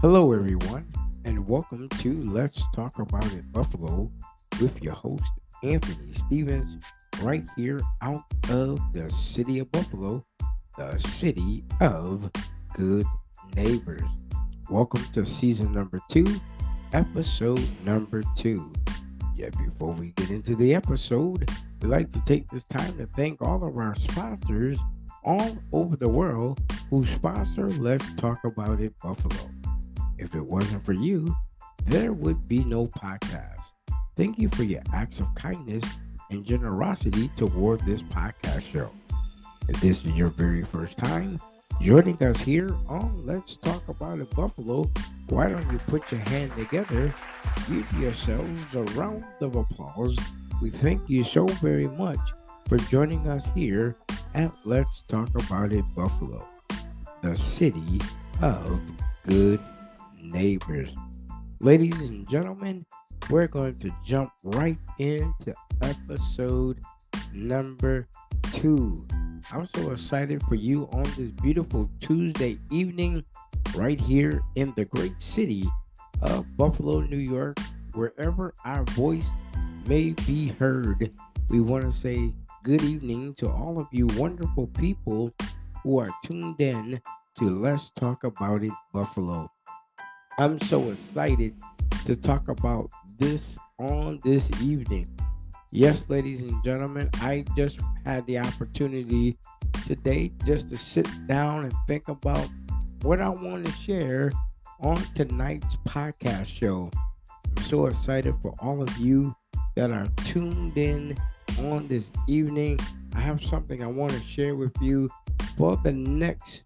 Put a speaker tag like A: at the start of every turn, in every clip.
A: Hello, everyone, and welcome to Let's Talk About It Buffalo with your host, Anthony Stevens, right here out of the city of Buffalo, the city of good neighbors. Welcome to season number two, episode number two. Yet, before we get into the episode, we'd like to take this time to thank all of our sponsors all over the world who sponsor Let's Talk About It Buffalo. If it wasn't for you, there would be no podcast. Thank you for your acts of kindness and generosity toward this podcast show. If this is your very first time joining us here on Let's Talk About It Buffalo, why don't you put your hand together, give yourselves a round of applause. We thank you so very much for joining us here at Let's Talk About It Buffalo, the city of good neighbors. Ladies and gentlemen, we're going to jump right into episode number two. I'm so excited for you on this beautiful Tuesday evening, right here in the great city of Buffalo, New York, wherever our voice may be heard. We want to say good evening to all of you wonderful people who are tuned in to Let's Talk About It Buffalo. I'm so excited to talk about this on this evening. Yes, ladies and gentlemen, I just had the opportunity today just to sit down and think about what I want to share on tonight's podcast show. I'm so excited for all of you that are tuned in on this evening. I have something I want to share with you for the next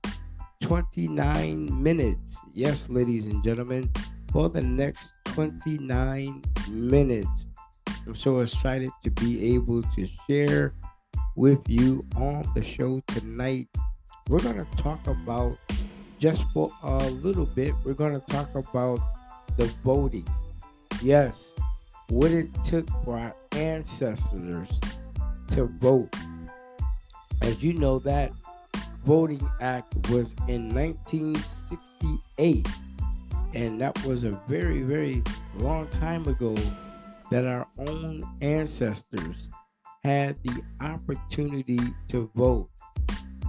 A: 29 minutes. Yes, ladies and gentlemen, for the next 29 minutes. I'm so excited to be able to share with you on the show tonight. We're going to talk about just for a little bit, we're going to talk about the voting. Yes, what it took for our ancestors to vote. As you know, that Voting Act was in 1968, and that was a very, very long time ago that our own ancestors had the opportunity to vote.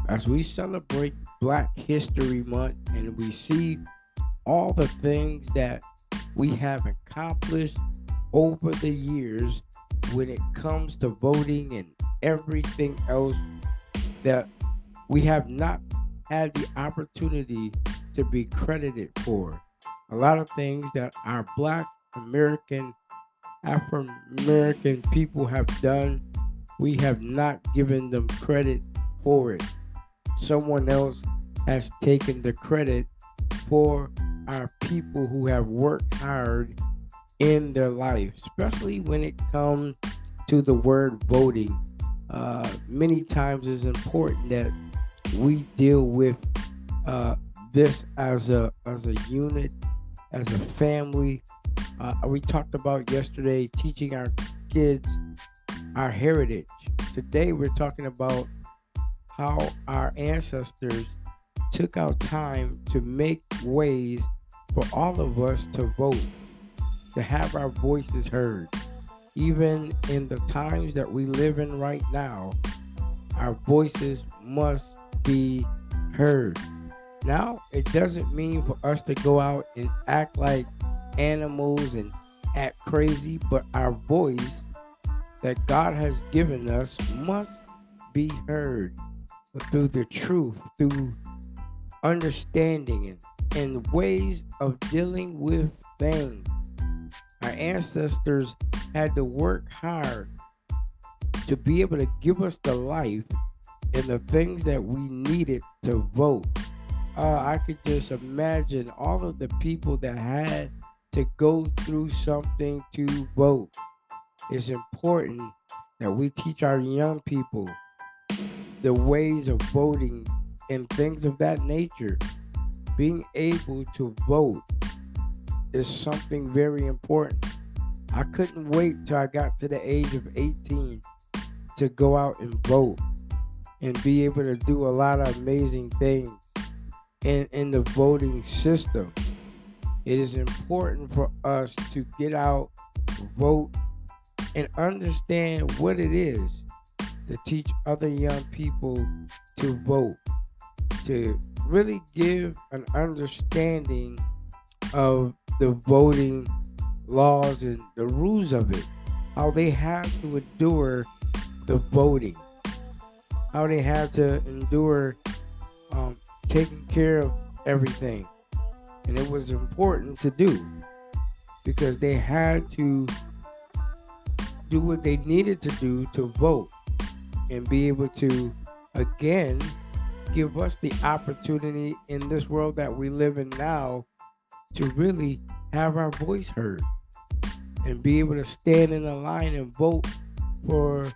A: As we celebrate Black History Month and we see all the things that we have accomplished over the years when it comes to voting and everything else that we have not had the opportunity to be credited for. A lot of things that our Black American, Afro American people have done, we have not given them credit for it. Someone else has taken the credit for our people who have worked hard in their life, especially when it comes to the word voting. Uh, many times it's important that we deal with uh, this as a as a unit, as a family. Uh, we talked about yesterday teaching our kids our heritage. Today we're talking about how our ancestors took out time to make ways for all of us to vote, to have our voices heard. Even in the times that we live in right now, our voices must be heard. Now, it doesn't mean for us to go out and act like animals and act crazy, but our voice that God has given us must be heard through the truth, through understanding and, and ways of dealing with things. Our ancestors had to work hard to be able to give us the life and the things that we needed to vote. Uh, I could just imagine all of the people that had to go through something to vote. It's important that we teach our young people the ways of voting and things of that nature. Being able to vote is something very important. I couldn't wait till I got to the age of 18 to go out and vote and be able to do a lot of amazing things in, in the voting system. It is important for us to get out, vote, and understand what it is to teach other young people to vote, to really give an understanding of the voting laws and the rules of it, how they have to endure the voting, how they have to endure um, taking care of everything. And it was important to do because they had to do what they needed to do to vote and be able to, again, give us the opportunity in this world that we live in now to really have our voice heard and be able to stand in a line and vote for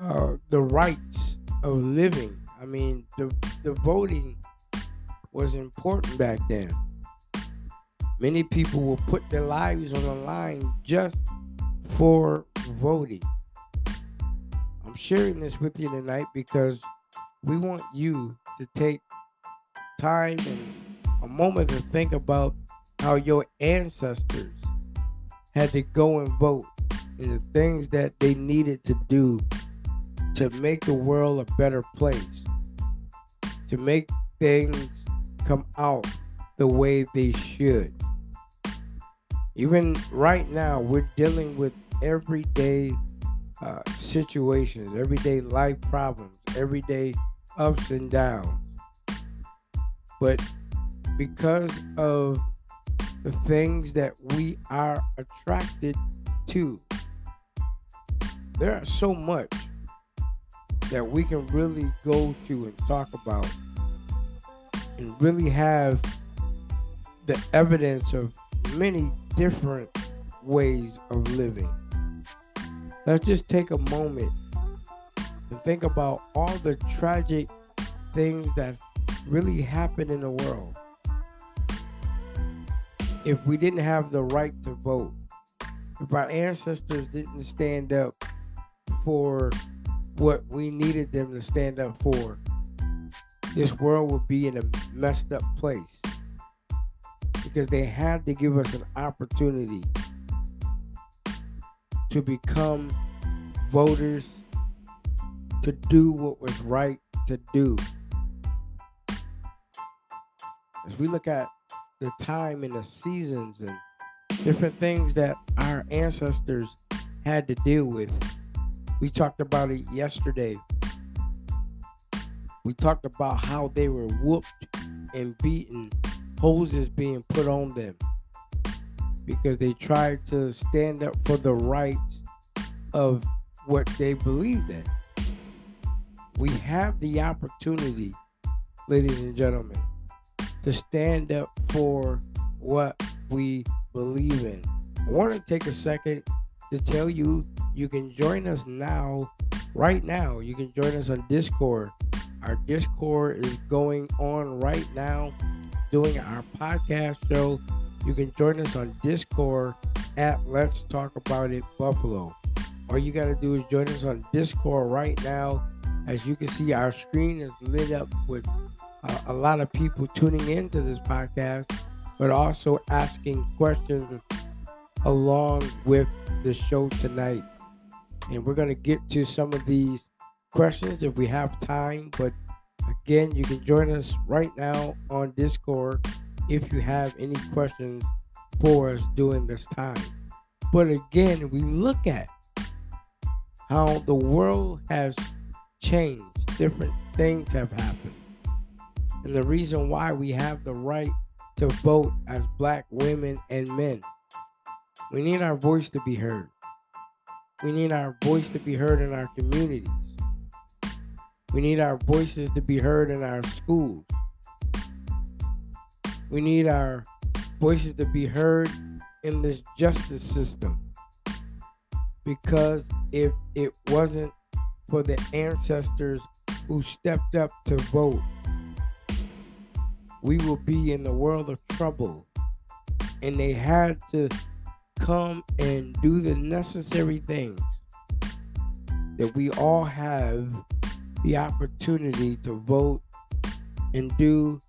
A: uh, the rights of living. I mean, the, the voting was important back then. Many people will put their lives on the line just for voting. I'm sharing this with you tonight because we want you to take time and a moment to think about how your ancestors had to go and vote and the things that they needed to do to make the world a better place, to make things come out the way they should. Even right now, we're dealing with everyday uh, situations, everyday life problems, everyday ups and downs. But because of the things that we are attracted to, there are so much that we can really go to and talk about and really have the evidence of many different ways of living. Let's just take a moment and think about all the tragic things that really happen in the world. If we didn't have the right to vote, if our ancestors didn't stand up for what we needed them to stand up for, this world would be in a messed up place because they had to give us an opportunity to become voters, to do what was right to do. As we look at the time and the seasons and different things that our ancestors had to deal with, we talked about it yesterday. We talked about how they were whooped and beaten, hoses being put on them because they tried to stand up for the rights of what they believed in. We have the opportunity, ladies and gentlemen, to stand up for what we believe in. I want to take a second to tell you you can join us now, right now. You can join us on Discord. Our Discord is going on right now, doing our podcast show you can join us on Discord at Let's Talk About It Buffalo. All you got to do is join us on Discord right now. As you can see, our screen is lit up with uh, a lot of people tuning into this podcast, but also asking questions along with the show tonight. And we're going to get to some of these questions if we have time. But again, you can join us right now on Discord if you have any questions for us during this time. But again, we look at how the world has changed, different things have happened. And the reason why we have the right to vote as black women and men. We need our voice to be heard. We need our voice to be heard in our communities. We need our voices to be heard in our schools. We need our voices to be heard in this justice system. Because if it wasn't for the ancestors who stepped up to vote, we will be in the world of trouble. And they had to come and do the necessary things that we all have the opportunity to vote and do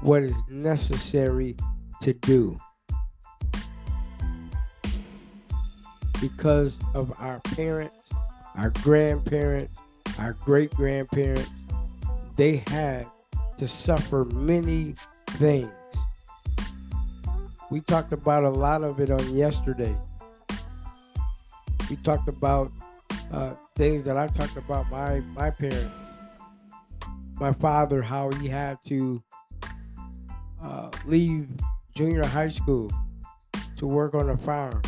A: what is necessary to do because of our parents, our grandparents, our great grandparents. They had to suffer many things we talked about a lot of it on yesterday. We talked about uh, things that I talked about my my parents, my father, how he had to uh, leave junior high school to work on a farm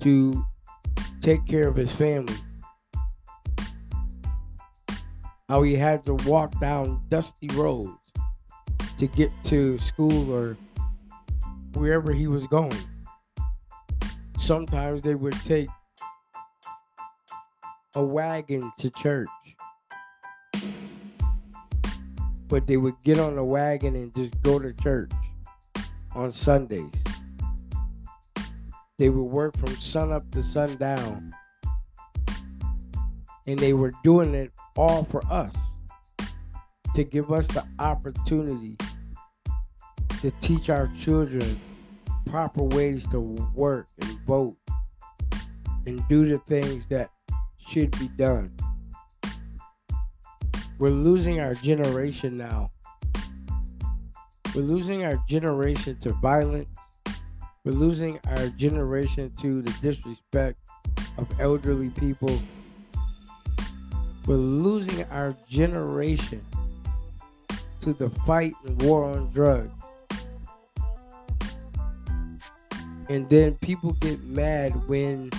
A: to take care of his family. How he had to walk down dusty roads to get to school or wherever he was going. Sometimes they would take a wagon to church. But they would get on the wagon and just go to church on Sundays. They would work from sun up to sundown. And they were doing it all for us to give us the opportunity to teach our children proper ways to work and vote and do the things that should be done. We're losing our generation now. We're losing our generation to violence. We're losing our generation to the disrespect of elderly people. We're losing our generation to the fight and war on drugs. And then people get mad when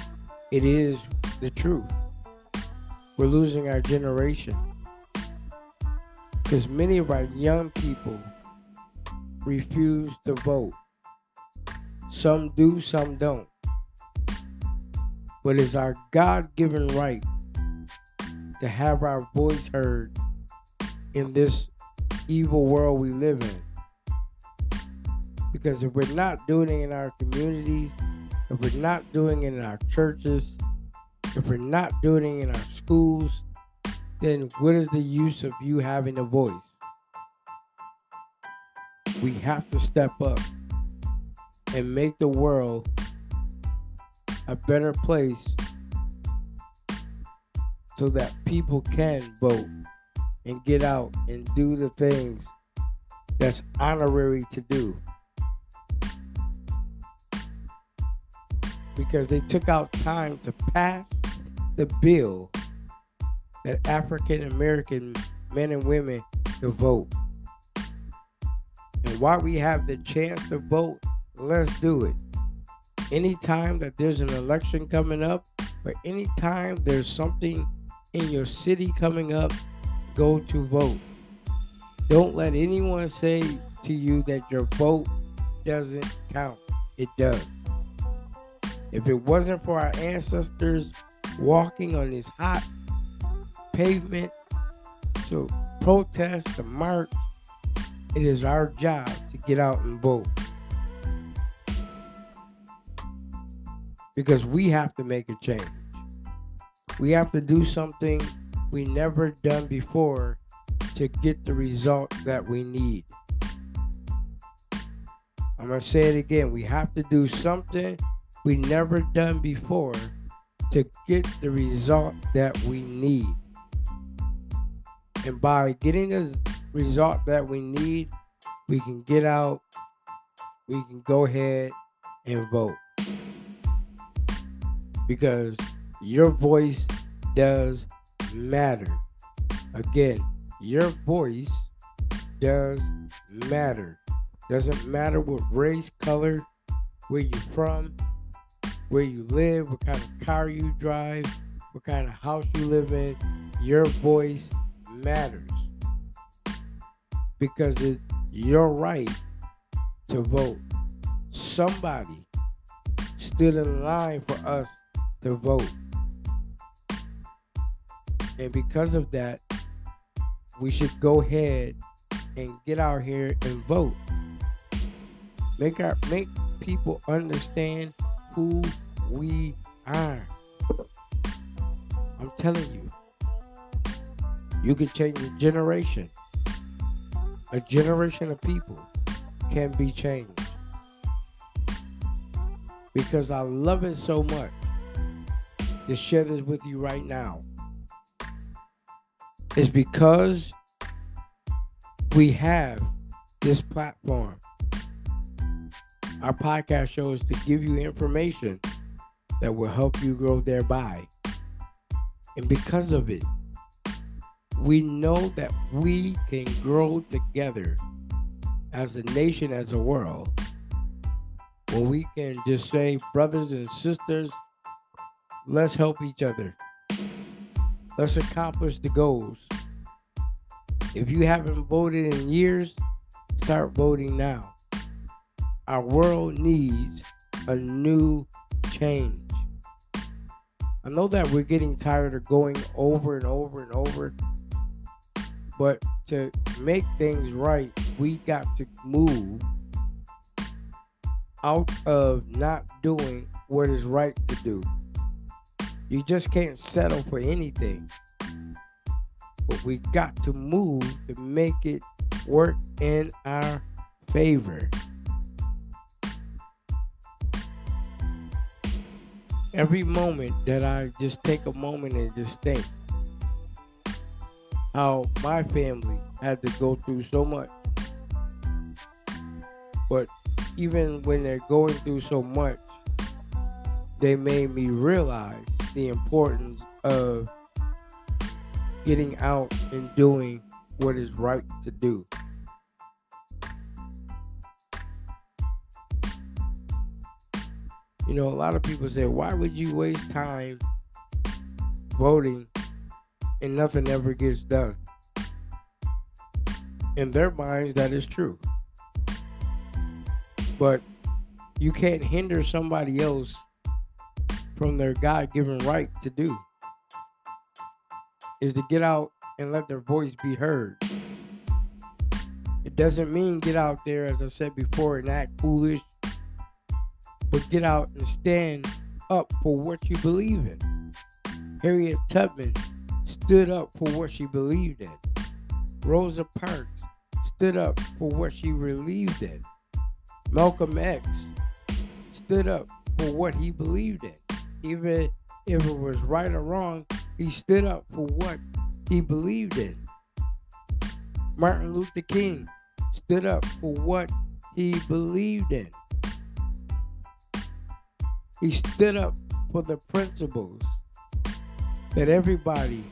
A: it is the truth. We're losing our generation. Because many of our young people refuse to vote. Some do, some don't. But it's our God given right to have our voice heard in this evil world we live in. Because if we're not doing it in our communities, if we're not doing it in our churches, if we're not doing it in our schools, then what is the use of you having a voice? We have to step up and make the world a better place so that people can vote and get out and do the things that's honorary to do. Because they took out time to pass the bill that African American men and women to vote. And while we have the chance to vote, let's do it. Anytime that there's an election coming up, or anytime there's something in your city coming up, go to vote. Don't let anyone say to you that your vote doesn't count. It does. If it wasn't for our ancestors walking on this hot pavement to protest, to march, it is our job to get out and vote. Because we have to make a change. We have to do something we never done before to get the result that we need. I'm going to say it again. We have to do something we never done before to get the result that we need. And by getting the result that we need, we can get out, we can go ahead and vote. Because your voice does matter. Again, your voice does matter. Doesn't matter what race, color, where you're from, where you live, what kind of car you drive, what kind of house you live in. Your voice matters because it's your right to vote. Somebody stood in line for us to vote. And because of that, we should go ahead and get out here and vote. Make our make people understand who we are. I'm telling you. You can change a generation. A generation of people can be changed. because I love it so much to share this with you right now is because we have this platform. Our podcast show is to give you information that will help you grow thereby. And because of it, we know that we can grow together as a nation, as a world, when we can just say, brothers and sisters, let's help each other. Let's accomplish the goals. If you haven't voted in years, start voting now. Our world needs a new change. I know that we're getting tired of going over and over and over, but to make things right, we got to move out of not doing what is right to do. You just can't settle for anything. But we got to move to make it work in our favor. Every moment that I just take a moment and just think how my family had to go through so much. But even when they're going through so much, they made me realize the importance of getting out and doing what is right to do. You know, a lot of people say, why would you waste time voting and nothing ever gets done? In their minds, that is true. But you can't hinder somebody else from their God given right to do is to get out and let their voice be heard. It doesn't mean get out there, as I said before, and act foolish, but get out and stand up for what you believe in. Harriet Tubman stood up for what she believed in. Rosa Parks stood up for what she believed in. Malcolm X stood up for what he believed in. Even if it was right or wrong, he stood up for what he believed in. Martin Luther King stood up for what he believed in. He stood up for the principles that everybody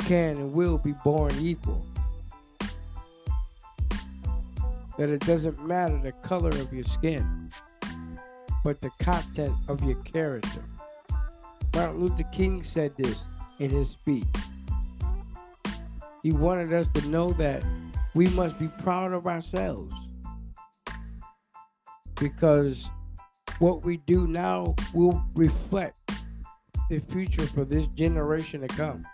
A: can and will be born equal. That it doesn't matter the color of your skin, but the content of your character. Martin Luther King said this in his speech. He wanted us to know that we must be proud of ourselves because what we do now will reflect the future for this generation to come.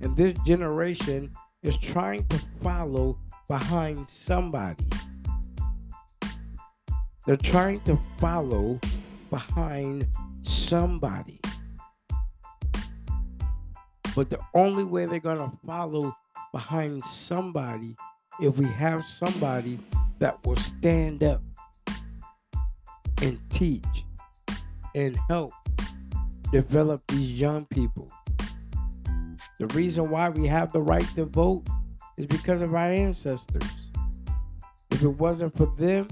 A: And this generation is trying to follow behind somebody. They're trying to follow behind somebody. But the only way they're going to follow behind somebody if we have somebody that will stand up and teach and help develop these young people. The reason why we have the right to vote is because of our ancestors. If it wasn't for them,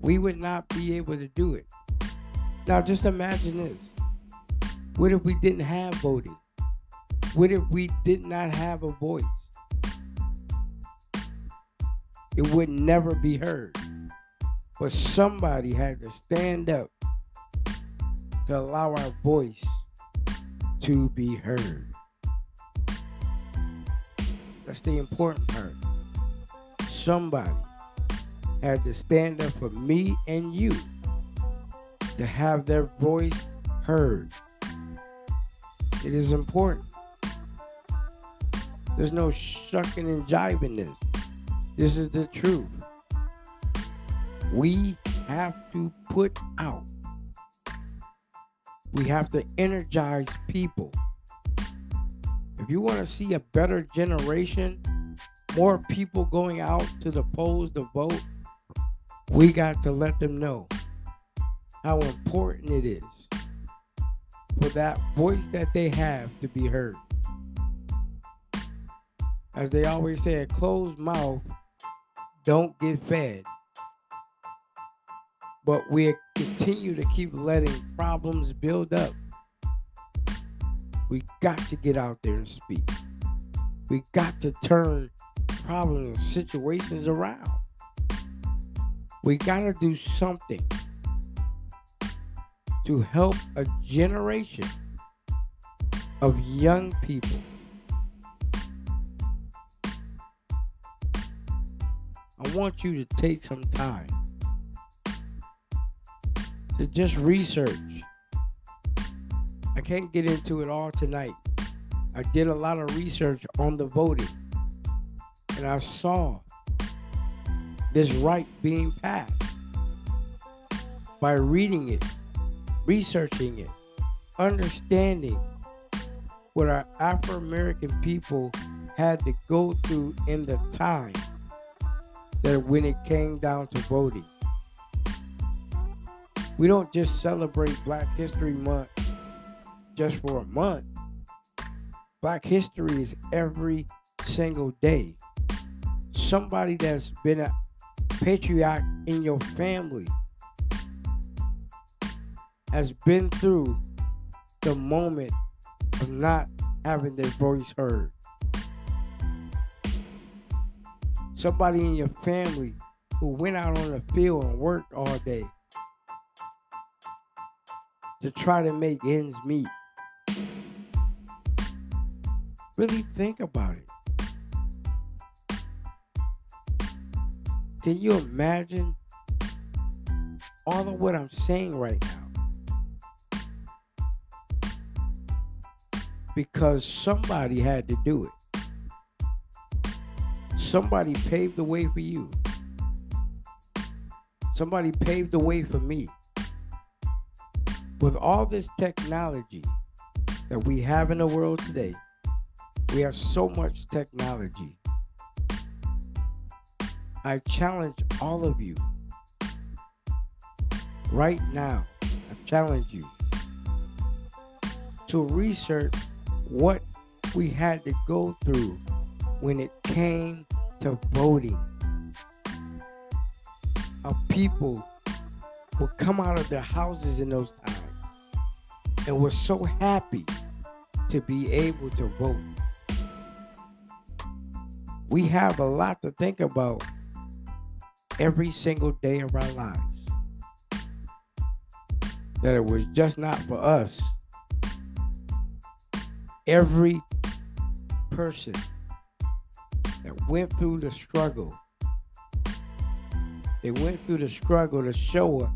A: we would not be able to do it. Now, just imagine this. What if we didn't have voting? What if we did not have a voice? It would never be heard. But somebody had to stand up to allow our voice to be heard. That's the important part. Somebody had to stand up for me and you to have their voice heard. It is important. There's no shucking and jiving this. This is the truth. We have to put out. We have to energize people. If you want to see a better generation, more people going out to the polls to vote, We got to let them know how important it is for that voice that they have to be heard. As they always say, a closed mouth don't get fed. But we continue to keep letting problems build up. We got to get out there and speak. We got to turn problems and situations around. We got to do something to help a generation of young people I want you to take some time to just research. I can't get into it all tonight. I did a lot of research on the voting and I saw this right being passed by reading it, researching it, understanding what our Afro American people had to go through in the time that when it came down to voting. We don't just celebrate Black History Month just for a month. Black history is every single day. Somebody that's been a patriarch in your family has been through the moment of not having their voice heard. somebody in your family who went out on the field and worked all day to try to make ends meet. Really think about it. Can you imagine all of what I'm saying right now? Because somebody had to do it. Somebody paved the way for you. Somebody paved the way for me. With all this technology that we have in the world today, we have so much technology. I challenge all of you right now. I challenge you to research what we had to go through when it came to voting. How people would come out of their houses in those times and were so happy to be able to vote. We have a lot to think about every single day of our lives. That it was just not for us. Every person that went through the struggle. They went through the struggle to show us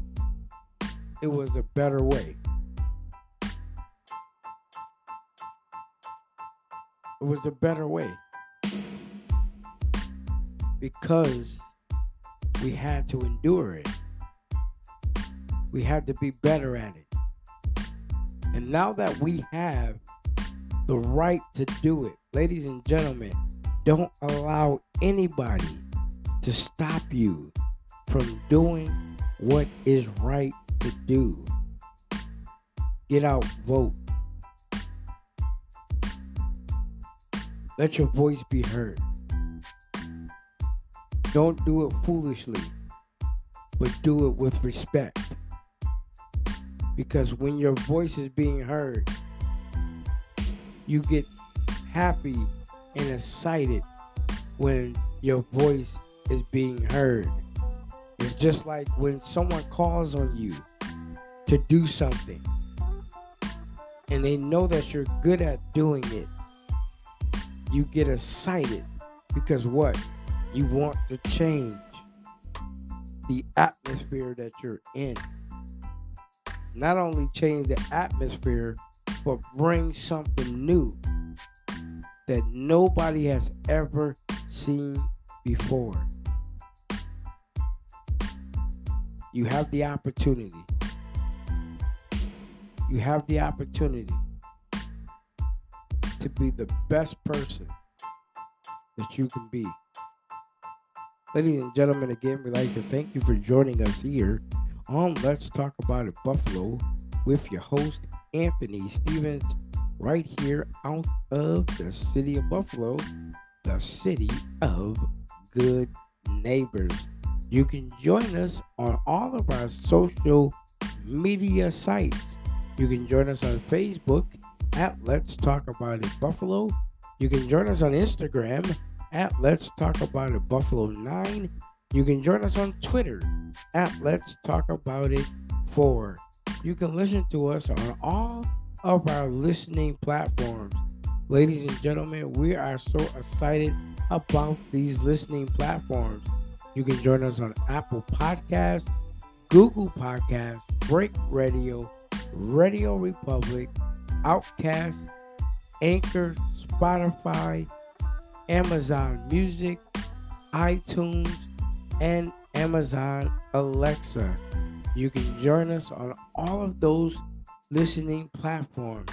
A: it was a better way. It was a better way. Because we had to endure it. We had to be better at it. And now that we have the right to do it, ladies and gentlemen, don't allow anybody to stop you from doing what is right to do. Get out, vote. Let your voice be heard. Don't do it foolishly, but do it with respect. Because when your voice is being heard, you get happy and excited when your voice is being heard. It's just like when someone calls on you to do something and they know that you're good at doing it. You get excited because what? You want to change the atmosphere that you're in. Not only change the atmosphere, but bring something new that nobody has ever seen before. You have the opportunity. You have the opportunity to be the best person that you can be. Ladies and gentlemen, again, we'd like to thank you for joining us here on Let's Talk About It Buffalo with your host, Anthony Stevens, right here out of the city of Buffalo, the city of good neighbors. You can join us on all of our social media sites. You can join us on Facebook at Let's Talk About It Buffalo. You can join us on Instagram at Let's Talk About It Buffalo 9. You can join us on Twitter at Let's Talk About It 4. You can listen to us on all of our listening platforms. Ladies and gentlemen, we are so excited about these listening platforms. You can join us on Apple Podcasts, Google Podcasts, Break Radio, Radio Republic, Outcast, Anchor, Spotify, Amazon Music, iTunes, and Amazon Alexa. You can join us on all of those listening platforms.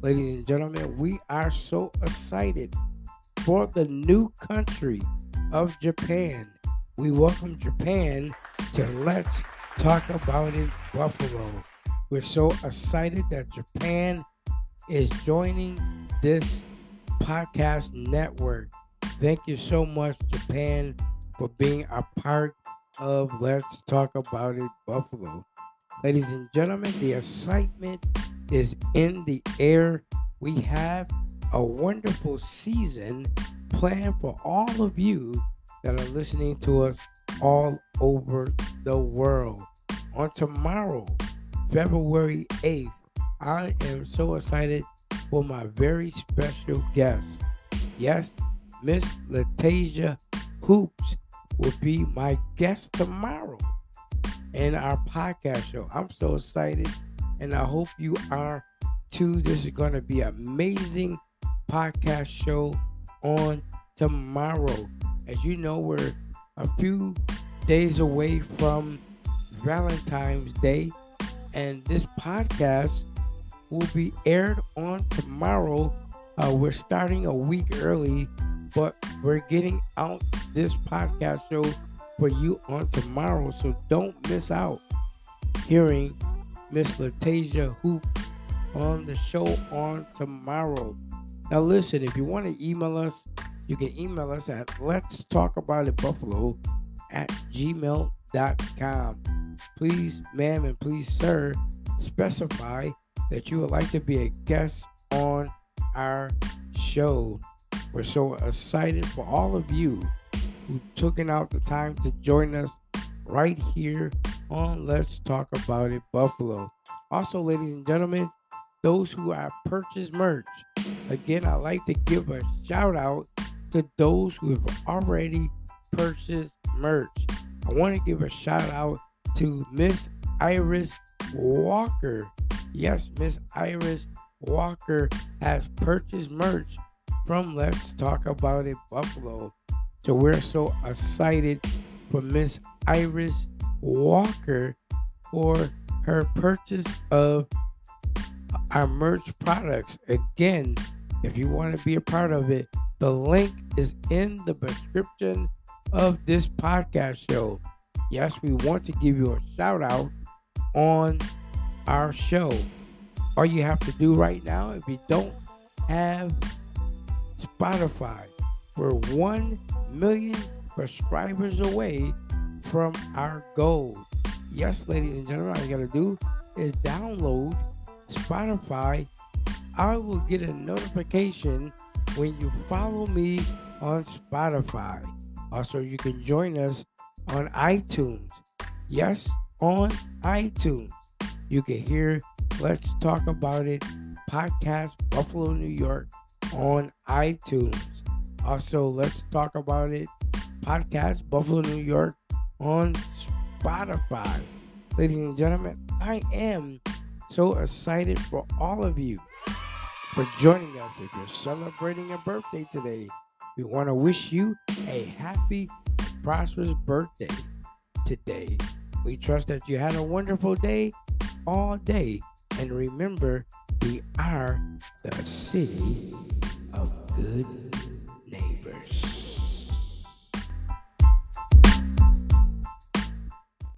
A: Ladies and gentlemen, we are so excited for the new country of Japan. We welcome Japan to Let's Talk About It Buffalo. We're so excited that Japan is joining this podcast network. Thank you so much, Japan, for being a part of Let's Talk About It Buffalo. Ladies and gentlemen, the excitement is in the air. We have a wonderful season planned for all of you that are listening to us all over the world. On tomorrow, February 8th, I am so excited for my very special guest. Yes, Miss Latasia Hoops will be my guest tomorrow in our podcast show. I'm so excited, and I hope you are too. This is going to be an amazing podcast show on tomorrow. As you know, we're a few days away from Valentine's Day, and this podcast will be aired on tomorrow. Uh, we're starting a week early, but we're getting out this podcast show for you on tomorrow. So don't miss out hearing Miss Latasia Hoop on the show on tomorrow. Now, listen, if you want to email us, you can email us at let's talk about it buffalo at gmail.com. Please, ma'am, and please, sir, specify that you would like to be a guest on our show. We're so excited for all of you who took out the time to join us right here on Let's Talk About It Buffalo. Also, ladies and gentlemen, those who have purchased merch, again, I'd like to give a shout out to those who have already purchased merch. I want to give a shout out to Miss Iris Walker. Yes, Miss Iris Walker has purchased merch from Let's Talk About It Buffalo. So we're so excited for Miss Iris Walker for her purchase of our merch products. Again, if you want to be a part of it, the link is in the description of this podcast show. Yes, we want to give you a shout out on our show. All you have to do right now, if you don't have Spotify, we're 1 million subscribers away from our goal. Yes, ladies and gentlemen, all you gotta do is download Spotify. I will get a notification when you follow me on Spotify. Also, you can join us on iTunes. Yes, on iTunes. You can hear Let's Talk About It podcast Buffalo, New York on iTunes. Also, let's talk about it. Podcast Buffalo, New York on Spotify. Ladies and gentlemen, I am so excited for all of you for joining us. If you're celebrating a birthday today, we want to wish you a happy, prosperous birthday today. We trust that you had a wonderful day all day. And remember, we are the city of good neighbors.